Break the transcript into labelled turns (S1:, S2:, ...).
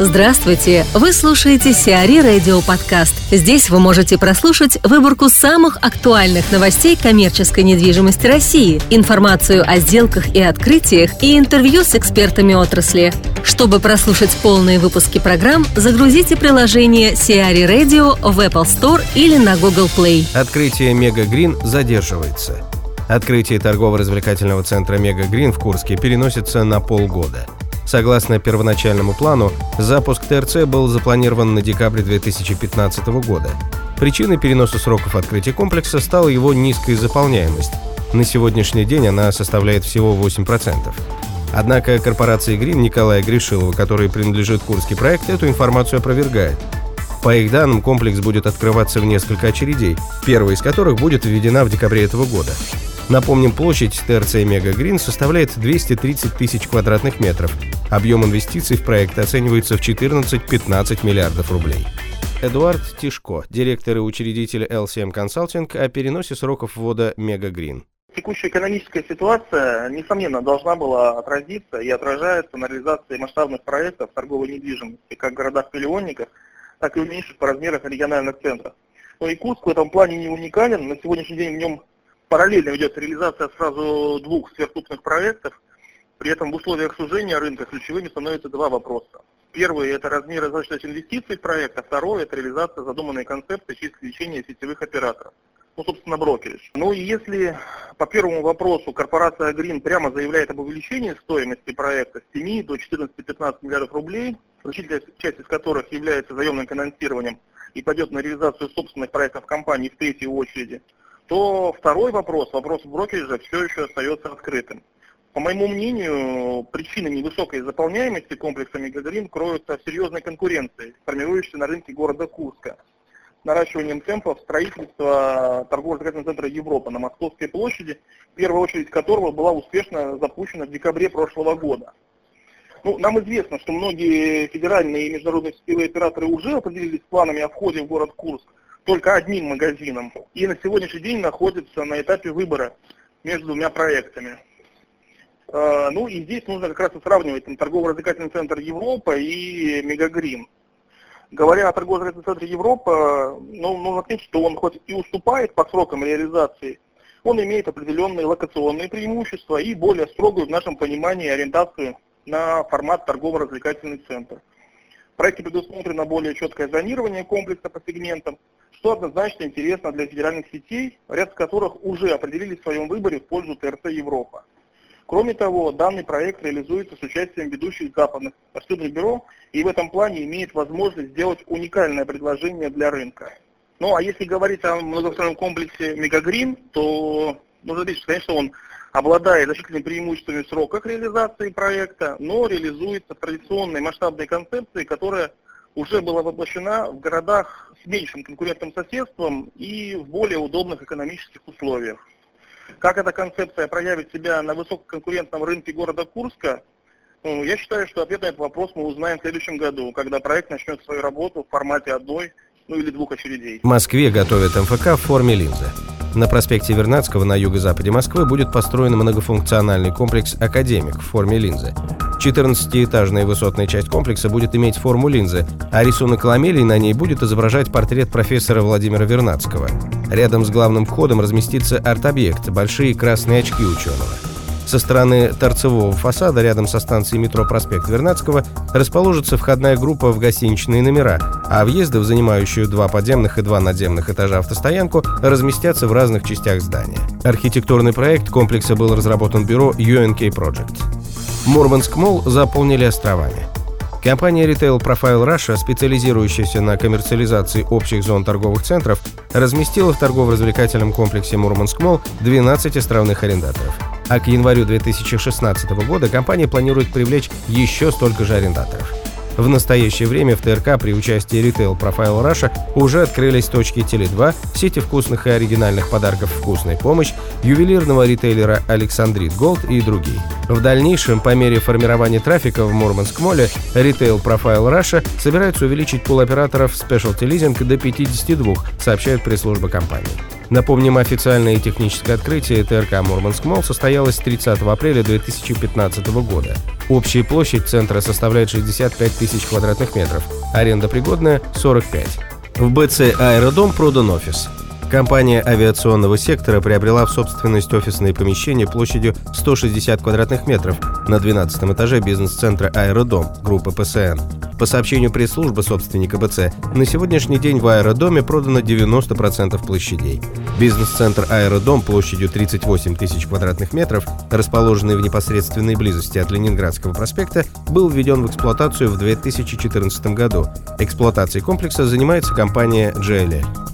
S1: Здравствуйте! Вы слушаете Сиари Радио Подкаст. Здесь вы можете прослушать выборку самых актуальных новостей коммерческой недвижимости России, информацию о сделках и открытиях и интервью с экспертами отрасли. Чтобы прослушать полные выпуски программ, загрузите приложение Сиари Radio в Apple Store или на Google Play.
S2: Открытие Мега Грин задерживается. Открытие торгово-развлекательного центра Мега Грин в Курске переносится на полгода – Согласно первоначальному плану, запуск ТРЦ был запланирован на декабрь 2015 года. Причиной переноса сроков открытия комплекса стала его низкая заполняемость. На сегодняшний день она составляет всего 8%. Однако корпорация Грин Николая Гришилова, которой принадлежит Курский проект, эту информацию опровергает. По их данным, комплекс будет открываться в несколько очередей, первая из которых будет введена в декабре этого года. Напомним, площадь ТРЦ Мега Грин составляет 230 тысяч квадратных метров. Объем инвестиций в проект оценивается в 14-15 миллиардов рублей. Эдуард Тишко, директор и учредитель LCM Consulting, о переносе сроков ввода Мега Грин.
S3: Текущая экономическая ситуация, несомненно, должна была отразиться и отражается на реализации масштабных проектов торговой недвижимости как в городах-миллионниках, так и уменьшить по размерах региональных центров. Но и Курск в этом плане не уникален. На сегодняшний день в нем параллельно ведется реализация сразу двух сверхкрупных проектов. При этом в условиях сужения рынка ключевыми становятся два вопроса. Первый – это размер различных инвестиций в проект, второй – это реализация задуманной концепции через привлечение сетевых операторов. Ну, собственно, брокеридж. Ну и если по первому вопросу корпорация Green прямо заявляет об увеличении стоимости проекта с 7 до 14-15 миллиардов рублей, значительная часть из которых является заемным финансированием и пойдет на реализацию собственных проектов компании в третьей очереди, то второй вопрос, вопрос брокериджа, все еще остается открытым. По моему мнению, причины невысокой заполняемости комплекса Мегагарин кроются в серьезной конкуренции, формирующейся на рынке города Курска. Наращиванием темпов строительства торгово-развлекательного центра Европа на Московской площади, первая очередь которого была успешно запущена в декабре прошлого года. Ну, нам известно, что многие федеральные и международные сетевые операторы уже определились планами о входе в город Курск только одним магазином и на сегодняшний день находится на этапе выбора между двумя проектами. А, ну и здесь нужно как раз и сравнивать там, торгово-развлекательный центр Европа и Мегагрин. Говоря о торгово-развлекательном центре Европа, ну, нужно отметить, что он хоть и уступает по срокам реализации, он имеет определенные локационные преимущества и более строгую в нашем понимании ориентацию на формат торгово-развлекательный центр. В проекте предусмотрено более четкое зонирование комплекса по сегментам, что однозначно интересно для федеральных сетей, ряд из которых уже определили в своем выборе в пользу ТРЦ Европа. Кроме того, данный проект реализуется с участием ведущих западных архитектурных бюро и в этом плане имеет возможность сделать уникальное предложение для рынка. Ну а если говорить о многостороннем комплексе Мегагрин, то нужно отметить, что, конечно, он обладает значительными преимуществами в сроках реализации проекта, но реализуется в традиционной масштабной концепции, которая уже была воплощена в городах с меньшим конкурентным соседством и в более удобных экономических условиях. Как эта концепция проявит себя на высококонкурентном рынке города Курска, ну, я считаю, что ответ на этот вопрос мы узнаем в следующем году, когда проект начнет свою работу в формате одной ну или двух очередей.
S2: В Москве готовят МФК в форме линзы. На проспекте Вернадского на юго-западе Москвы будет построен многофункциональный комплекс «Академик» в форме линзы. 14-этажная высотная часть комплекса будет иметь форму линзы, а рисунок ламелей на ней будет изображать портрет профессора Владимира Вернадского. Рядом с главным входом разместится арт-объект – большие красные очки ученого. Со стороны торцевого фасада рядом со станцией метро проспект Вернадского расположится входная группа в гостиничные номера, а въезды в занимающую два подземных и два надземных этажа автостоянку разместятся в разных частях здания. Архитектурный проект комплекса был разработан бюро UNK Project. Мурманск Молл заполнили островами. Компания Retail Profile Russia, специализирующаяся на коммерциализации общих зон торговых центров, разместила в торгово-развлекательном комплексе Мурманск Молл 12 островных арендаторов. А к январю 2016 года компания планирует привлечь еще столько же арендаторов. В настоящее время в ТРК при участии Retail Profile Russia уже открылись точки Теле2, сети вкусных и оригинальных подарков «Вкусная помощь», ювелирного ритейлера «Александрит Голд» и другие. В дальнейшем, по мере формирования трафика в Мурманск Молле, Retail Profile Russia собирается увеличить пул операторов Specialty Leasing до 52, сообщает пресс-служба компании. Напомним, официальное техническое открытие ТРК Мурманск Молл состоялось 30 апреля 2015 года. Общая площадь центра составляет 65 тысяч квадратных метров, аренда пригодная – 45. В БЦ «Аэродом» продан офис. Компания авиационного сектора приобрела в собственность офисные помещения площадью 160 квадратных метров на 12 этаже бизнес-центра «Аэродом» группы ПСН. По сообщению пресс-службы собственника БЦ, на сегодняшний день в аэродоме продано 90% площадей. Бизнес-центр «Аэродом» площадью 38 тысяч квадратных метров, расположенный в непосредственной близости от Ленинградского проспекта, был введен в эксплуатацию в 2014 году. Эксплуатацией комплекса занимается компания GLL.